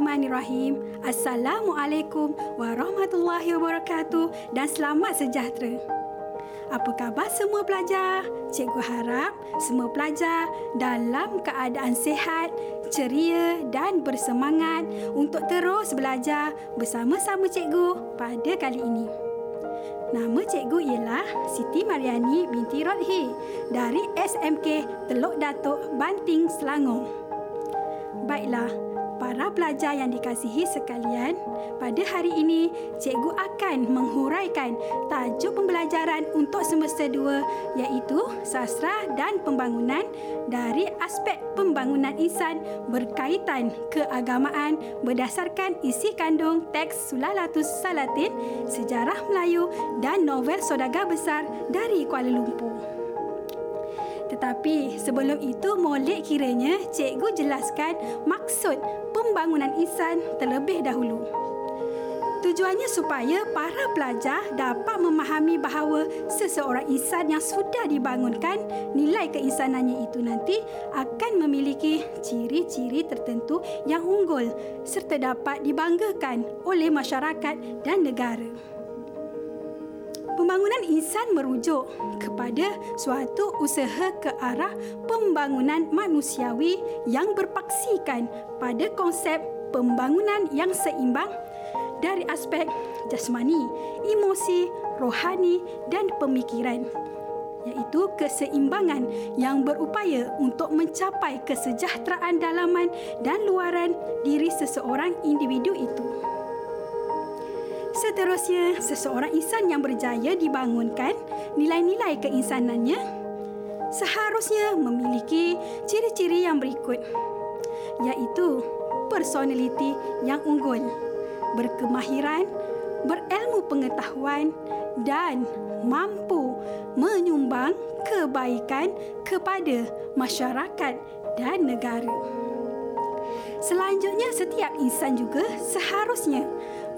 Bismillahirrahmanirrahim. Assalamualaikum warahmatullahi wabarakatuh dan selamat sejahtera. Apa khabar semua pelajar? Cikgu harap semua pelajar dalam keadaan sihat, ceria dan bersemangat untuk terus belajar bersama-sama cikgu pada kali ini. Nama cikgu ialah Siti Mariani binti Rodhi dari SMK Teluk Datuk Banting Selangor. Baiklah, para pelajar yang dikasihi sekalian, pada hari ini cikgu akan menghuraikan tajuk pembelajaran untuk semester 2 iaitu sastra dan pembangunan dari aspek pembangunan insan berkaitan keagamaan berdasarkan isi kandung teks Sulalatus Salatin, sejarah Melayu dan novel Sodagar Besar dari Kuala Lumpur. Tetapi sebelum itu molek kiranya cikgu jelaskan maksud pembangunan insan terlebih dahulu. Tujuannya supaya para pelajar dapat memahami bahawa seseorang insan yang sudah dibangunkan nilai keinsanannya itu nanti akan memiliki ciri-ciri tertentu yang unggul serta dapat dibanggakan oleh masyarakat dan negara. Pembangunan insan merujuk kepada suatu usaha ke arah pembangunan manusiawi yang berpaksikan pada konsep pembangunan yang seimbang dari aspek jasmani, emosi, rohani dan pemikiran iaitu keseimbangan yang berupaya untuk mencapai kesejahteraan dalaman dan luaran diri seseorang individu itu. Seterusnya, seseorang insan yang berjaya dibangunkan nilai-nilai keinsanannya seharusnya memiliki ciri-ciri yang berikut iaitu personaliti yang unggul, berkemahiran, berilmu pengetahuan dan mampu menyumbang kebaikan kepada masyarakat dan negara. Selanjutnya, setiap insan juga seharusnya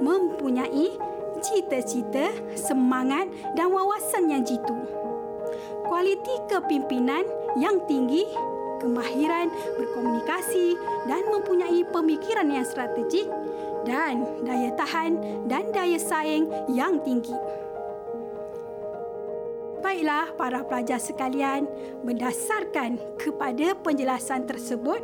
mempunyai cita-cita, semangat dan wawasan yang jitu. Kualiti kepimpinan yang tinggi, kemahiran berkomunikasi dan mempunyai pemikiran yang strategik dan daya tahan dan daya saing yang tinggi. Baiklah para pelajar sekalian, berdasarkan kepada penjelasan tersebut,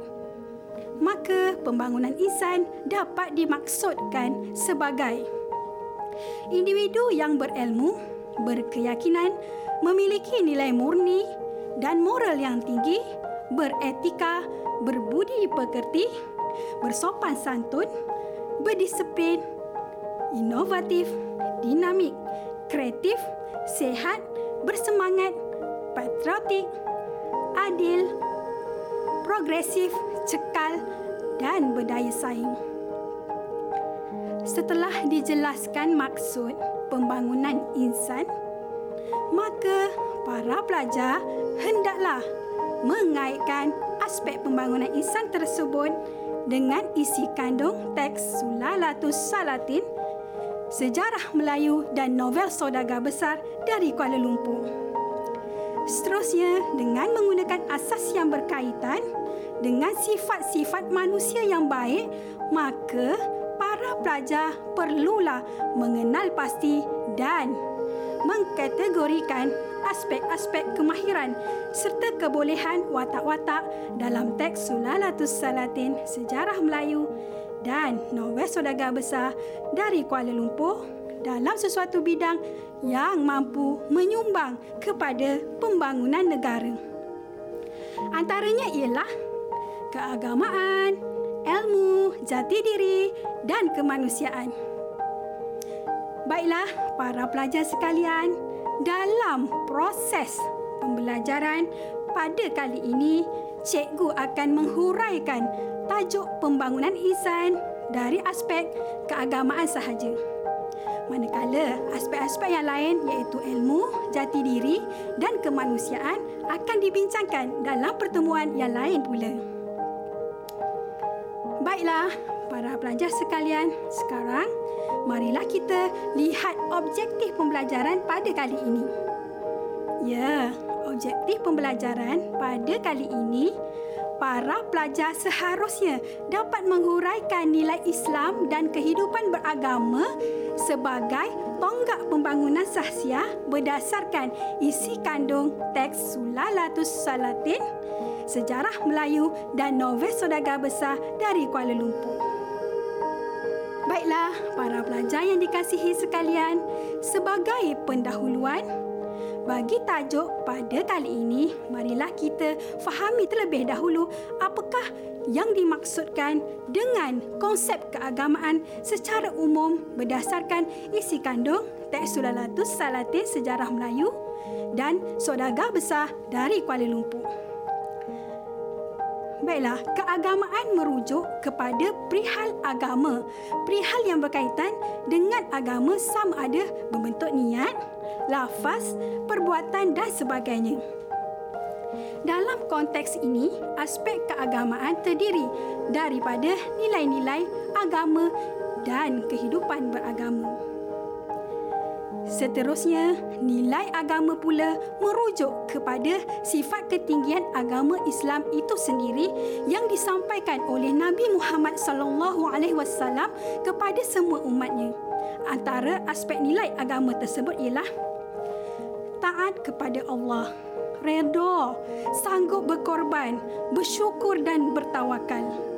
maka pembangunan insan dapat dimaksudkan sebagai individu yang berilmu, berkeyakinan, memiliki nilai murni dan moral yang tinggi, beretika, berbudi pekerti, bersopan santun, berdisiplin, inovatif, dinamik, kreatif, sehat, bersemangat, patriotik, adil, progresif, dan berdaya saing. Setelah dijelaskan maksud pembangunan insan, maka para pelajar hendaklah mengaitkan aspek pembangunan insan tersebut dengan isi kandung teks Sulalatus Salatin, sejarah Melayu dan novel Saudagar Besar dari Kuala Lumpur. Seterusnya, dengan menggunakan asas yang berkaitan dengan sifat-sifat manusia yang baik, maka para pelajar perlulah mengenal pasti dan mengkategorikan aspek-aspek kemahiran serta kebolehan watak-watak dalam teks Sulalatus Salatin Sejarah Melayu dan novel Saudagar Besar dari Kuala Lumpur dalam sesuatu bidang yang mampu menyumbang kepada pembangunan negara. Antaranya ialah keagamaan, ilmu, jati diri dan kemanusiaan. Baiklah para pelajar sekalian, dalam proses pembelajaran pada kali ini, cikgu akan menghuraikan tajuk pembangunan insan dari aspek keagamaan sahaja manakala aspek-aspek yang lain iaitu ilmu, jati diri dan kemanusiaan akan dibincangkan dalam pertemuan yang lain pula. Baiklah, para pelajar sekalian, sekarang marilah kita lihat objektif pembelajaran pada kali ini. Ya, objektif pembelajaran pada kali ini para pelajar seharusnya dapat menghuraikan nilai Islam dan kehidupan beragama sebagai tonggak pembangunan sahsiah berdasarkan isi kandung teks Sulalatus Salatin, sejarah Melayu dan novel saudagar besar dari Kuala Lumpur. Baiklah, para pelajar yang dikasihi sekalian, sebagai pendahuluan, bagi tajuk pada kali ini, marilah kita fahami terlebih dahulu apakah yang dimaksudkan dengan konsep keagamaan secara umum berdasarkan isi kandung teks Sulalatus Salatin Sejarah Melayu dan Saudagar Besar dari Kuala Lumpur. Baiklah, keagamaan merujuk kepada perihal agama. Perihal yang berkaitan dengan agama sama ada membentuk niat, lafaz, perbuatan dan sebagainya. Dalam konteks ini, aspek keagamaan terdiri daripada nilai-nilai agama dan kehidupan beragama. Seterusnya, nilai agama pula merujuk kepada sifat ketinggian agama Islam itu sendiri yang disampaikan oleh Nabi Muhammad sallallahu alaihi wasallam kepada semua umatnya. Antara aspek nilai agama tersebut ialah taat kepada Allah, redha, sanggup berkorban, bersyukur dan bertawakal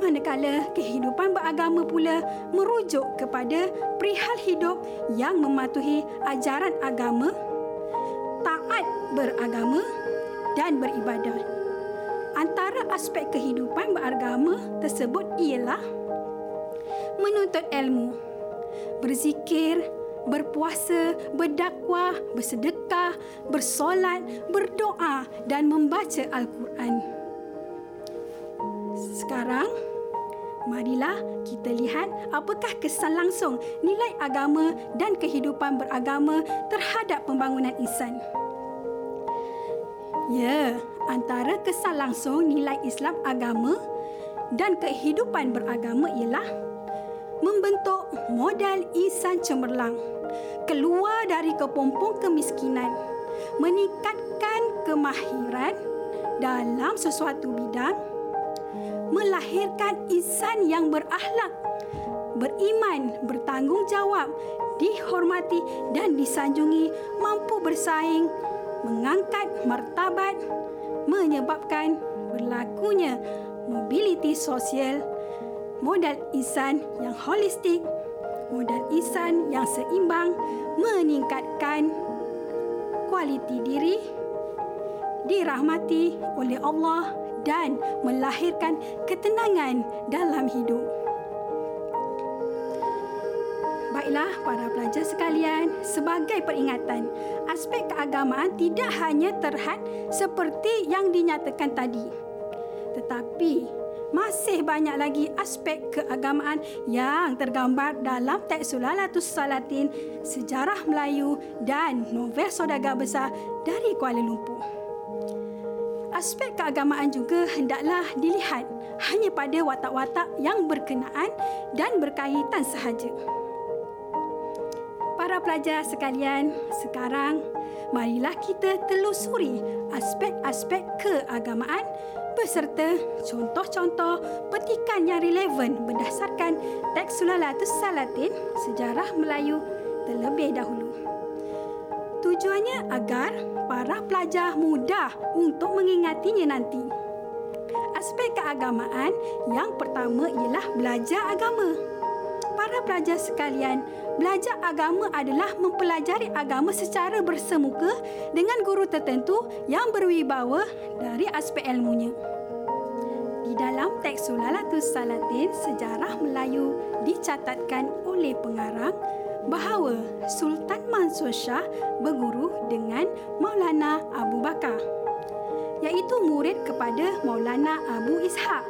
manakala kehidupan beragama pula merujuk kepada perihal hidup yang mematuhi ajaran agama, taat beragama dan beribadah. Antara aspek kehidupan beragama tersebut ialah menuntut ilmu, berzikir, berpuasa, berdakwah, bersedekah, bersolat, berdoa dan membaca Al-Quran. Sekarang, Marilah kita lihat apakah kesan langsung nilai agama dan kehidupan beragama terhadap pembangunan insan. Ya, antara kesan langsung nilai Islam agama dan kehidupan beragama ialah membentuk modal insan cemerlang, keluar dari kepompong kemiskinan, meningkatkan kemahiran dalam sesuatu bidang melahirkan insan yang berakhlak, beriman, bertanggungjawab, dihormati dan disanjungi, mampu bersaing, mengangkat martabat, menyebabkan berlakunya mobiliti sosial, modal insan yang holistik, modal insan yang seimbang, meningkatkan kualiti diri, dirahmati oleh Allah dan melahirkan ketenangan dalam hidup. Baiklah para pelajar sekalian, sebagai peringatan, aspek keagamaan tidak hanya terhad seperti yang dinyatakan tadi. Tetapi masih banyak lagi aspek keagamaan yang tergambar dalam teks Sulalatus Salatin, sejarah Melayu dan novel saudagar besar dari Kuala Lumpur aspek keagamaan juga hendaklah dilihat hanya pada watak-watak yang berkenaan dan berkaitan sahaja. Para pelajar sekalian, sekarang marilah kita telusuri aspek-aspek keagamaan beserta contoh-contoh petikan yang relevan berdasarkan teks Sulalatus Salatin Sejarah Melayu terlebih dahulu. Tujuannya agar para pelajar mudah untuk mengingatinya nanti. Aspek keagamaan yang pertama ialah belajar agama. Para pelajar sekalian, belajar agama adalah mempelajari agama secara bersemuka dengan guru tertentu yang berwibawa dari aspek ilmunya. Di dalam teks Sulalatus Salatin, sejarah Melayu dicatatkan oleh pengarang bahawa Sultan Mansur Shah berguru dengan Maulana Abu Bakar iaitu murid kepada Maulana Abu Ishaq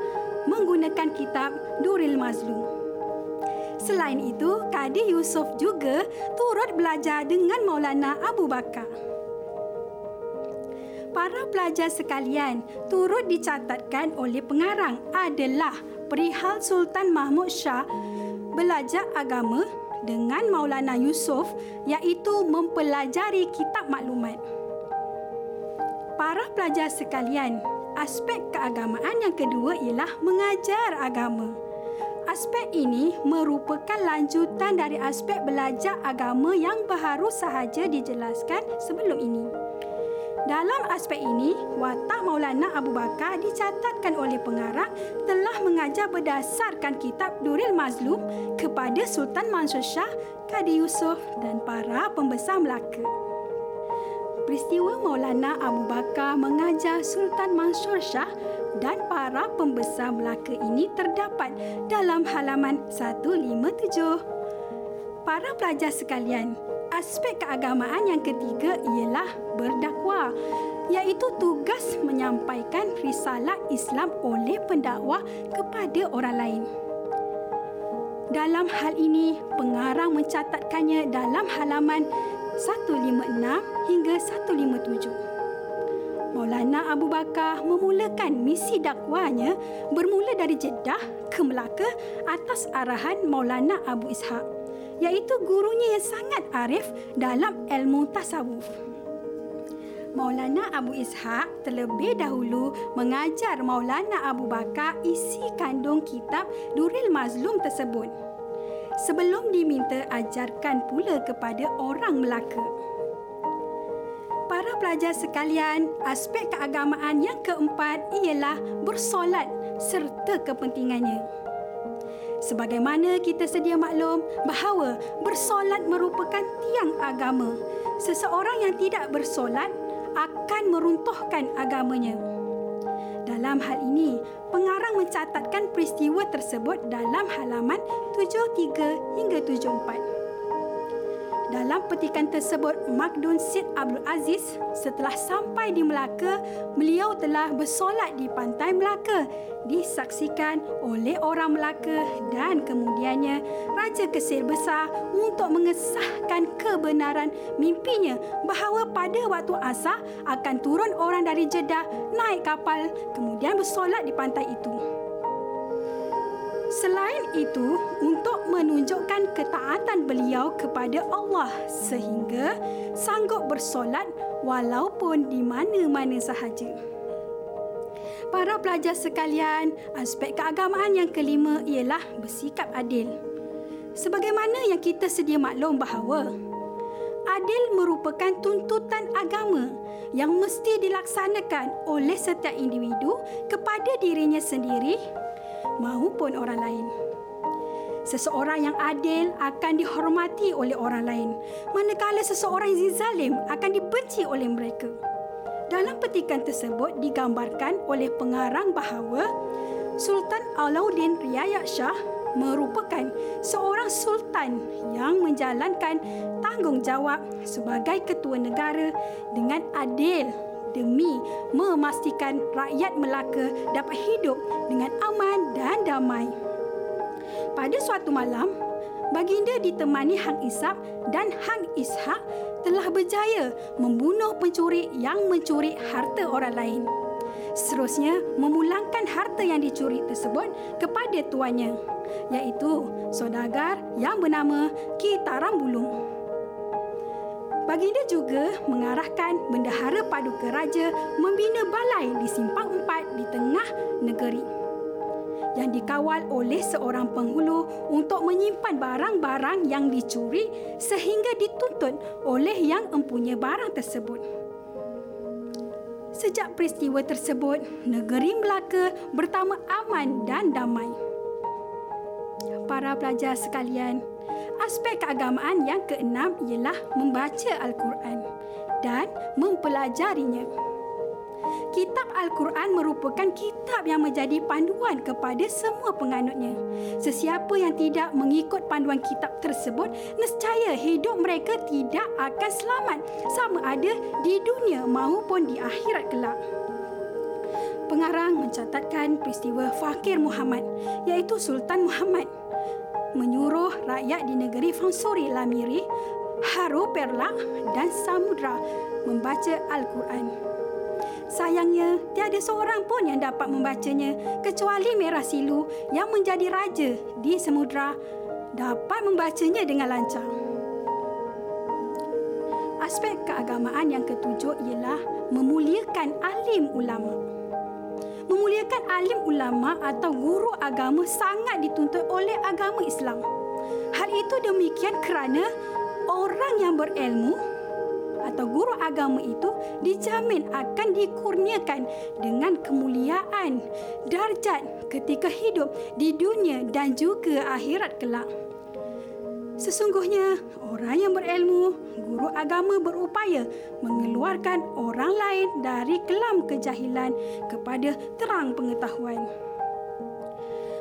menggunakan kitab Duril Mazlum. Selain itu, Kadi Yusuf juga turut belajar dengan Maulana Abu Bakar. Para pelajar sekalian turut dicatatkan oleh pengarang adalah perihal Sultan Mahmud Shah belajar agama dengan Maulana Yusof iaitu mempelajari kitab maklumat. Para pelajar sekalian, aspek keagamaan yang kedua ialah mengajar agama. Aspek ini merupakan lanjutan dari aspek belajar agama yang baru sahaja dijelaskan sebelum ini. Dalam aspek ini, watak Maulana Abu Bakar dicatatkan oleh pengarang telah mengajar berdasarkan kitab Duril Mazlum kepada Sultan Mansur Shah, Kadi Yusof dan para pembesar Melaka. Peristiwa Maulana Abu Bakar mengajar Sultan Mansur Shah dan para pembesar Melaka ini terdapat dalam halaman 157. Para pelajar sekalian, aspek keagamaan yang ketiga ialah berdakwah iaitu tugas menyampaikan risalah Islam oleh pendakwah kepada orang lain. Dalam hal ini, pengarang mencatatkannya dalam halaman 156 hingga 157. Maulana Abu Bakar memulakan misi dakwahnya bermula dari Jeddah ke Melaka atas arahan Maulana Abu Ishaq iaitu gurunya yang sangat arif dalam ilmu tasawuf. Maulana Abu Ishaq terlebih dahulu mengajar Maulana Abu Bakar isi kandung kitab Duril Mazlum tersebut. Sebelum diminta ajarkan pula kepada orang Melaka. Para pelajar sekalian, aspek keagamaan yang keempat ialah bersolat serta kepentingannya. Sebagaimana kita sedia maklum bahawa bersolat merupakan tiang agama. Seseorang yang tidak bersolat akan meruntuhkan agamanya. Dalam hal ini, pengarang mencatatkan peristiwa tersebut dalam halaman 73 hingga 74. Dalam petikan tersebut, Makdun Sid Abdul Aziz setelah sampai di Melaka, beliau telah bersolat di pantai Melaka disaksikan oleh orang Melaka dan kemudiannya Raja Kesir Besar untuk mengesahkan kebenaran mimpinya bahawa pada waktu asar akan turun orang dari Jeddah naik kapal kemudian bersolat di pantai itu. Selain itu, untuk menunjukkan ketaatan beliau kepada Allah sehingga sanggup bersolat walaupun di mana-mana sahaja. Para pelajar sekalian, aspek keagamaan yang kelima ialah bersikap adil. Sebagaimana yang kita sedia maklum bahawa adil merupakan tuntutan agama yang mesti dilaksanakan oleh setiap individu kepada dirinya sendiri maupun orang lain. Seseorang yang adil akan dihormati oleh orang lain, manakala seseorang yang zalim akan dibenci oleh mereka. Dalam petikan tersebut digambarkan oleh pengarang bahawa Sultan Alauddin Riayat Shah merupakan seorang sultan yang menjalankan tanggungjawab sebagai ketua negara dengan adil demi memastikan rakyat Melaka dapat hidup dengan aman dan damai. Pada suatu malam, baginda ditemani Hang Isap dan Hang Ishak telah berjaya membunuh pencuri yang mencuri harta orang lain. Seterusnya, memulangkan harta yang dicuri tersebut kepada tuannya, iaitu saudagar yang bernama Ki Taram Bulung. Baginda juga mengarahkan bendahara paduka raja membina balai di simpang empat di tengah negeri yang dikawal oleh seorang penghulu untuk menyimpan barang-barang yang dicuri sehingga dituntut oleh yang mempunyai barang tersebut. Sejak peristiwa tersebut, negeri Melaka bertama aman dan damai. Para pelajar sekalian, aspek keagamaan yang keenam ialah membaca Al-Quran dan mempelajarinya. Kitab Al-Quran merupakan kitab yang menjadi panduan kepada semua penganutnya. Sesiapa yang tidak mengikut panduan kitab tersebut, nescaya hidup mereka tidak akan selamat sama ada di dunia maupun di akhirat kelak. Pengarang mencatatkan peristiwa Fakir Muhammad iaitu Sultan Muhammad menyuruh rakyat di negeri Fansuri Lamiri, Haru Perla dan Samudra membaca Al-Quran. Sayangnya, tiada seorang pun yang dapat membacanya kecuali Merah Silu yang menjadi raja di Samudra dapat membacanya dengan lancar. Aspek keagamaan yang ketujuh ialah memuliakan alim ulama. Memuliakan alim ulama atau guru agama sangat dituntut oleh agama Islam. Hal itu demikian kerana orang yang berilmu atau guru agama itu dijamin akan dikurniakan dengan kemuliaan darjat ketika hidup di dunia dan juga akhirat kelak. Sesungguhnya orang yang berilmu, guru agama berupaya mengeluarkan orang lain dari kelam kejahilan kepada terang pengetahuan.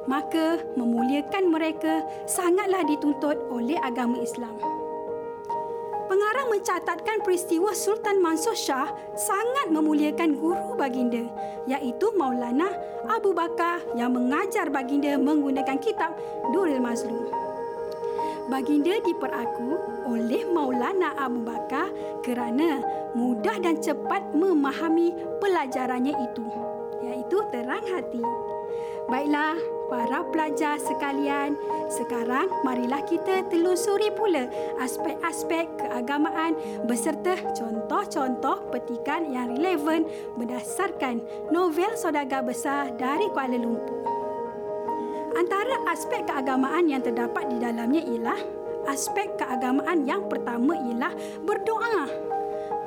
Maka memuliakan mereka sangatlah dituntut oleh agama Islam. Pengarang mencatatkan peristiwa Sultan Mansur Shah sangat memuliakan guru baginda iaitu Maulana Abu Bakar yang mengajar baginda menggunakan kitab Duril Mazlum. Baginda diperaku oleh Maulana Abu Bakar kerana mudah dan cepat memahami pelajarannya itu iaitu terang hati. Baiklah, para pelajar sekalian, sekarang marilah kita telusuri pula aspek-aspek keagamaan beserta contoh-contoh petikan yang relevan berdasarkan novel saudagar besar dari Kuala Lumpur. Antara aspek keagamaan yang terdapat di dalamnya ialah aspek keagamaan yang pertama ialah berdoa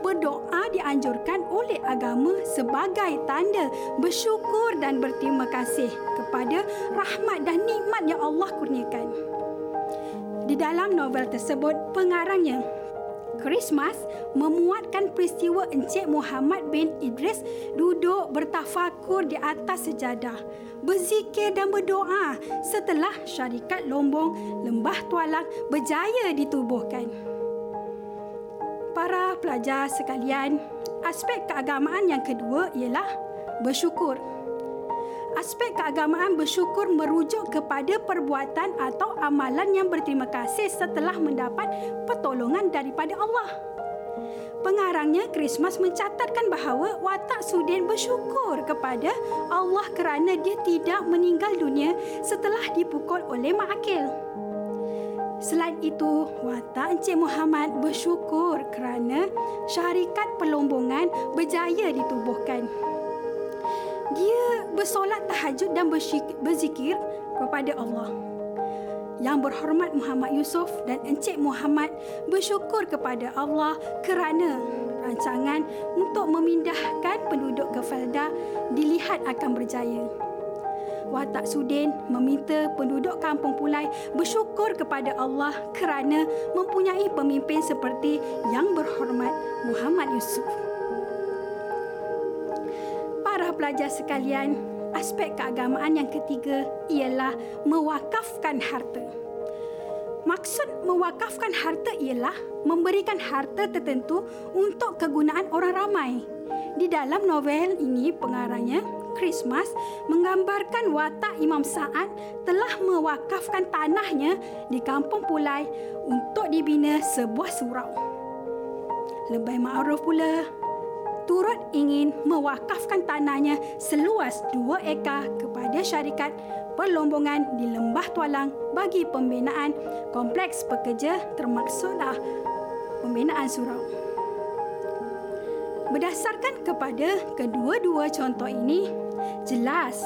berdoa dianjurkan oleh agama sebagai tanda bersyukur dan berterima kasih kepada rahmat dan nikmat yang Allah kurniakan. Di dalam novel tersebut, pengarangnya Christmas memuatkan peristiwa Encik Muhammad bin Idris duduk bertafakur di atas sejadah, berzikir dan berdoa setelah syarikat lombong Lembah Tualang berjaya ditubuhkan para pelajar sekalian, aspek keagamaan yang kedua ialah bersyukur. Aspek keagamaan bersyukur merujuk kepada perbuatan atau amalan yang berterima kasih setelah mendapat pertolongan daripada Allah. Pengarangnya Christmas mencatatkan bahawa watak Sudin bersyukur kepada Allah kerana dia tidak meninggal dunia setelah dipukul oleh Mak Akil. Selain itu, watak Encik Muhammad bersyukur kerana syarikat pelombongan berjaya ditubuhkan. Dia bersolat tahajud dan berzikir kepada Allah. Yang berhormat Muhammad Yusof dan Encik Muhammad bersyukur kepada Allah kerana rancangan untuk memindahkan penduduk ke Felda dilihat akan berjaya watak Sudin meminta penduduk kampung Pulai bersyukur kepada Allah kerana mempunyai pemimpin seperti yang berhormat Muhammad Yusuf. Para pelajar sekalian, aspek keagamaan yang ketiga ialah mewakafkan harta. Maksud mewakafkan harta ialah memberikan harta tertentu untuk kegunaan orang ramai. Di dalam novel ini pengarangnya Christmas menggambarkan watak Imam Sa'ad telah mewakafkan tanahnya di kampung Pulai untuk dibina sebuah surau. Lebih ma'ruf pula, turut ingin mewakafkan tanahnya seluas dua ekar kepada syarikat perlombongan di Lembah Tualang bagi pembinaan kompleks pekerja termaksudlah pembinaan surau. Berdasarkan kepada kedua-dua contoh ini, jelas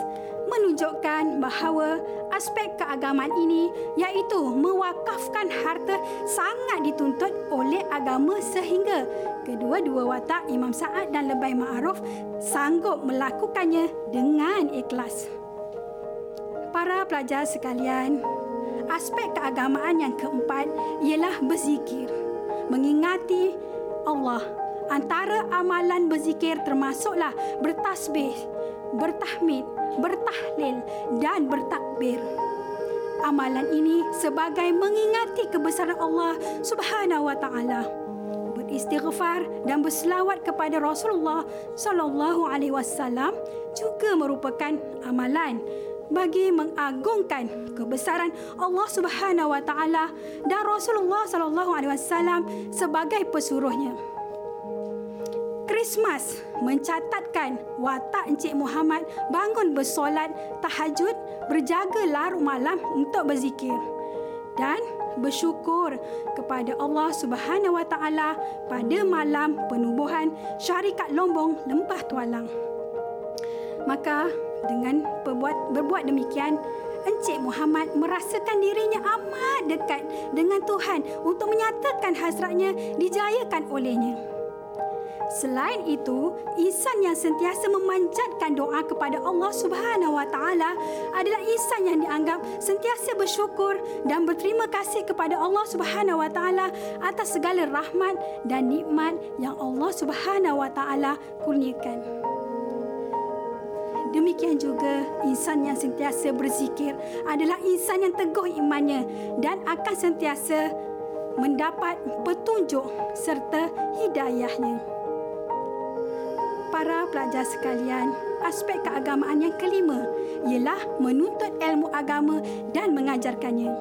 menunjukkan bahawa aspek keagamaan ini iaitu mewakafkan harta sangat dituntut oleh agama sehingga kedua-dua watak Imam Sa'ad dan Lebay Ma'aruf sanggup melakukannya dengan ikhlas. Para pelajar sekalian, aspek keagamaan yang keempat ialah berzikir, mengingati Allah Antara amalan berzikir termasuklah bertasbih, bertahmid, bertahlil dan bertakbir. Amalan ini sebagai mengingati kebesaran Allah Subhanahu wa taala. Beristighfar dan berselawat kepada Rasulullah sallallahu alaihi wasallam juga merupakan amalan bagi mengagungkan kebesaran Allah Subhanahu wa taala dan Rasulullah sallallahu alaihi wasallam sebagai pesuruhnya. Christmas mencatatkan watak Encik Muhammad bangun bersolat tahajud berjaga larut malam untuk berzikir dan bersyukur kepada Allah Subhanahu Wa Taala pada malam penubuhan syarikat Lombong Lembah Tualang. Maka dengan berbuat, berbuat demikian, Encik Muhammad merasakan dirinya amat dekat dengan Tuhan untuk menyatakan hasratnya dijayakan olehnya. Selain itu, insan yang sentiasa memanjatkan doa kepada Allah Subhanahu Wa Taala adalah insan yang dianggap sentiasa bersyukur dan berterima kasih kepada Allah Subhanahu Wa Taala atas segala rahmat dan nikmat yang Allah Subhanahu Wa Taala kurniakan. Demikian juga insan yang sentiasa berzikir adalah insan yang teguh imannya dan akan sentiasa mendapat petunjuk serta hidayahnya para pelajar sekalian, aspek keagamaan yang kelima ialah menuntut ilmu agama dan mengajarkannya.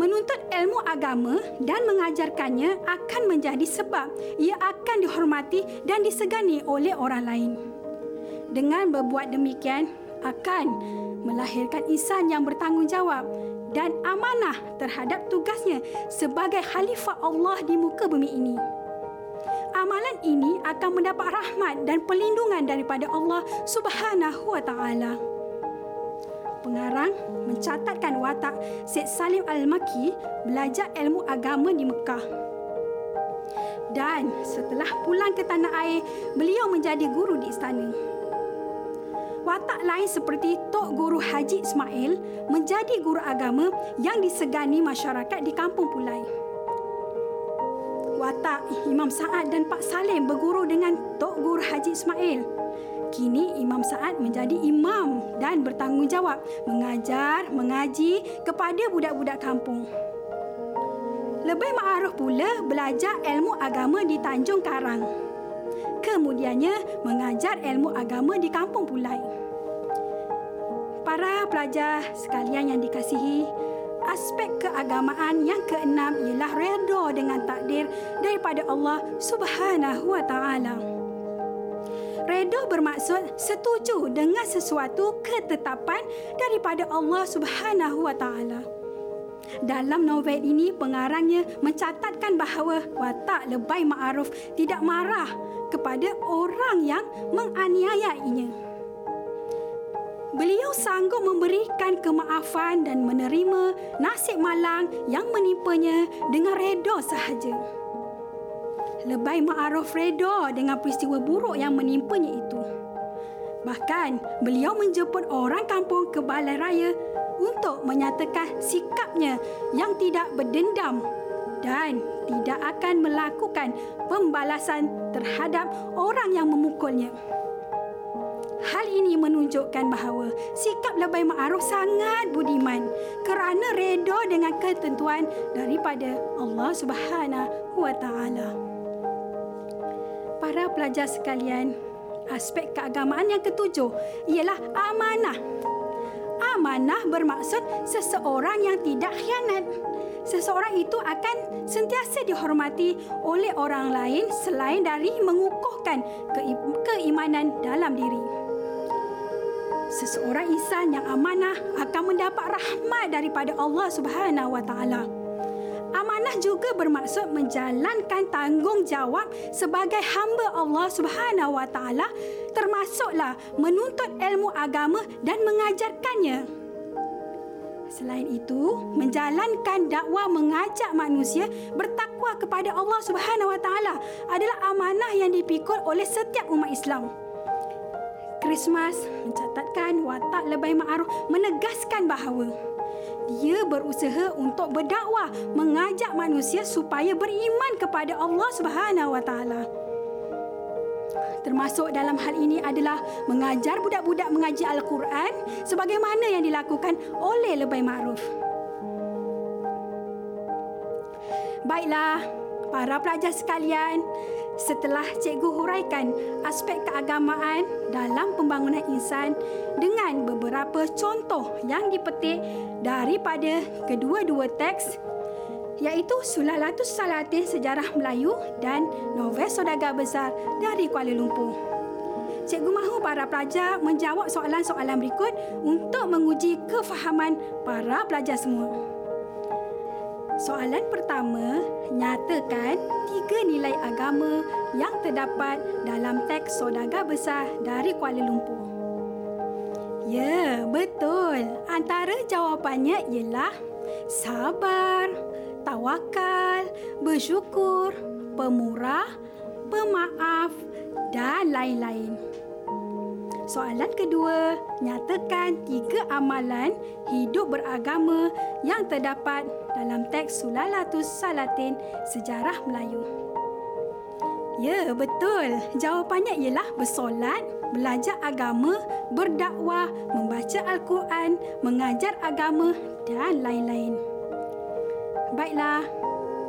Menuntut ilmu agama dan mengajarkannya akan menjadi sebab ia akan dihormati dan disegani oleh orang lain. Dengan berbuat demikian, akan melahirkan insan yang bertanggungjawab dan amanah terhadap tugasnya sebagai khalifah Allah di muka bumi ini amalan ini akan mendapat rahmat dan perlindungan daripada Allah Subhanahu wa taala. Pengarang mencatatkan watak Syed Salim Al-Maki belajar ilmu agama di Mekah. Dan setelah pulang ke tanah air, beliau menjadi guru di istana. Watak lain seperti Tok Guru Haji Ismail menjadi guru agama yang disegani masyarakat di kampung Pulai watak Imam Saad dan Pak Salim berguru dengan Tok Guru Haji Ismail. Kini Imam Saad menjadi imam dan bertanggungjawab mengajar, mengaji kepada budak-budak kampung. Lebih ma'aruf pula belajar ilmu agama di Tanjung Karang. Kemudiannya mengajar ilmu agama di Kampung Pulai. Para pelajar sekalian yang dikasihi, aspek keagamaan yang keenam ialah redha dengan takdir daripada Allah Subhanahu wa taala. Redha bermaksud setuju dengan sesuatu ketetapan daripada Allah Subhanahu wa taala. Dalam novel ini pengarangnya mencatatkan bahawa watak lebay ma'aruf tidak marah kepada orang yang menganiayainya. Beliau sanggup memberikan kemaafan dan menerima nasib malang yang menimpanya dengan reda sahaja. Lebay ma'aruf reda dengan peristiwa buruk yang menimpanya itu. Bahkan, beliau menjemput orang kampung ke balai raya untuk menyatakan sikapnya yang tidak berdendam dan tidak akan melakukan pembalasan terhadap orang yang memukulnya. Hal ini menunjukkan bahawa sikap lebay ma'aruf sangat budiman kerana reda dengan ketentuan daripada Allah Subhanahu wa taala. Para pelajar sekalian, aspek keagamaan yang ketujuh ialah amanah. Amanah bermaksud seseorang yang tidak khianat. Seseorang itu akan sentiasa dihormati oleh orang lain selain dari mengukuhkan keimanan dalam diri seseorang insan yang amanah akan mendapat rahmat daripada Allah Subhanahu Wa Taala. Amanah juga bermaksud menjalankan tanggungjawab sebagai hamba Allah Subhanahu Wa Taala termasuklah menuntut ilmu agama dan mengajarkannya. Selain itu, menjalankan dakwah mengajak manusia bertakwa kepada Allah Subhanahu Wa Taala adalah amanah yang dipikul oleh setiap umat Islam. Christmas mencatatkan watak lebay ma'aruf menegaskan bahawa dia berusaha untuk berdakwah mengajak manusia supaya beriman kepada Allah Subhanahu Wa Taala. Termasuk dalam hal ini adalah mengajar budak-budak mengaji Al-Quran sebagaimana yang dilakukan oleh lebay ma'ruf. Baiklah, para pelajar sekalian, setelah cikgu huraikan aspek keagamaan dalam pembangunan insan dengan beberapa contoh yang dipetik daripada kedua-dua teks iaitu Sulalatus Salatin Sejarah Melayu dan Novel Sodagar Besar dari Kuala Lumpur. Cikgu mahu para pelajar menjawab soalan-soalan berikut untuk menguji kefahaman para pelajar semua. Soalan pertama, nyatakan tiga nilai agama yang terdapat dalam teks Saudagar Besar dari Kuala Lumpur. Ya, betul. Antara jawapannya ialah sabar, tawakal, bersyukur, pemurah, pemaaf dan lain-lain. Soalan kedua, nyatakan tiga amalan hidup beragama yang terdapat dalam teks Sulalatus Salatin Sejarah Melayu. Ya, betul. Jawapannya ialah bersolat, belajar agama, berdakwah, membaca Al-Quran, mengajar agama dan lain-lain. Baiklah,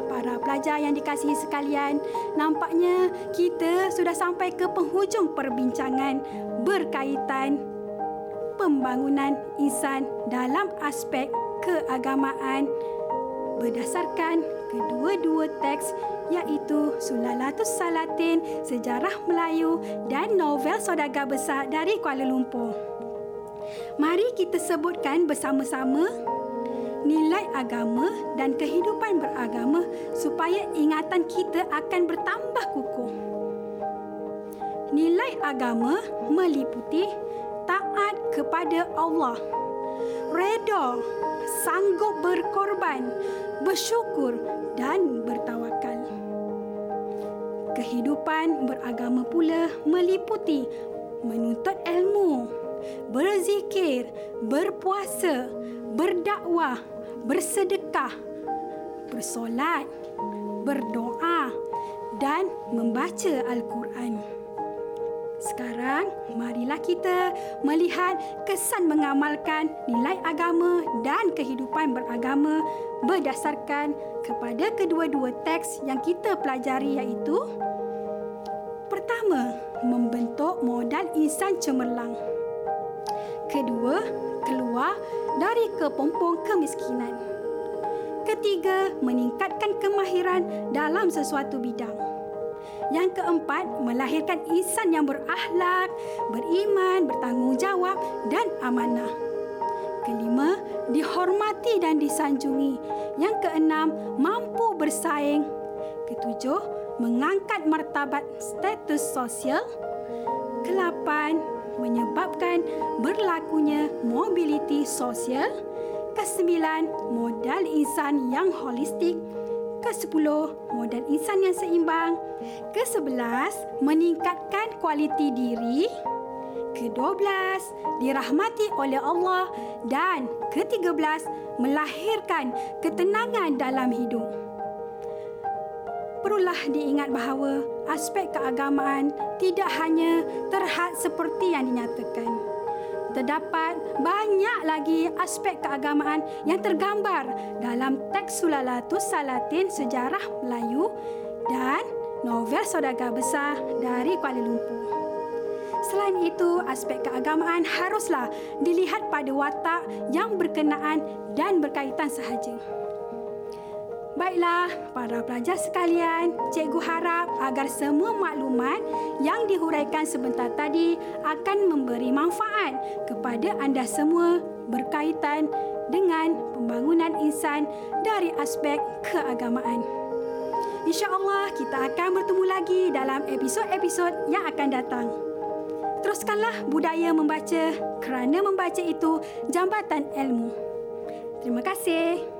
para pelajar yang dikasihi sekalian, nampaknya kita sudah sampai ke penghujung perbincangan berkaitan pembangunan insan dalam aspek keagamaan berdasarkan kedua-dua teks iaitu Sulalatus Salatin, Sejarah Melayu dan novel Saudagar Besar dari Kuala Lumpur. Mari kita sebutkan bersama-sama nilai agama dan kehidupan beragama supaya ingatan kita akan bertambah kukuh. Nilai agama meliputi taat kepada Allah, reda, sanggup berkorban, bersyukur dan bertawakal. Kehidupan beragama pula meliputi menuntut ilmu, berzikir, berpuasa, berdakwah, bersedekah, bersolat, berdoa dan membaca Al-Quran. Sekarang, marilah kita melihat kesan mengamalkan nilai agama dan kehidupan beragama berdasarkan kepada kedua-dua teks yang kita pelajari iaitu Pertama, membentuk modal insan cemerlang. Kedua, keluar dari kepompong kemiskinan. Ketiga, meningkatkan kemahiran dalam sesuatu bidang. Yang keempat, melahirkan insan yang berakhlak, beriman, bertanggungjawab dan amanah. Kelima, dihormati dan disanjungi. Yang keenam, mampu bersaing. Ketujuh, mengangkat martabat status sosial. Kelapan, menyebabkan berlakunya mobiliti sosial. Kesembilan, modal insan yang holistik. Kesepuluh, modal insan yang seimbang. Kesebelas, meningkatkan kualiti diri. Kedua belas, dirahmati oleh Allah. Dan ketiga belas, melahirkan ketenangan dalam hidup. Perlulah diingat bahawa aspek keagamaan tidak hanya terhad seperti yang dinyatakan terdapat banyak lagi aspek keagamaan yang tergambar dalam teks Sulalatus Salatin Sejarah Melayu dan novel Saudagar Besar dari Kuala Lumpur. Selain itu, aspek keagamaan haruslah dilihat pada watak yang berkenaan dan berkaitan sahaja. Baiklah, para pelajar sekalian, cikgu harap agar semua maklumat yang dihuraikan sebentar tadi akan memberi manfaat kepada anda semua berkaitan dengan pembangunan insan dari aspek keagamaan. InsyaAllah kita akan bertemu lagi dalam episod-episod yang akan datang. Teruskanlah budaya membaca kerana membaca itu jambatan ilmu. Terima kasih.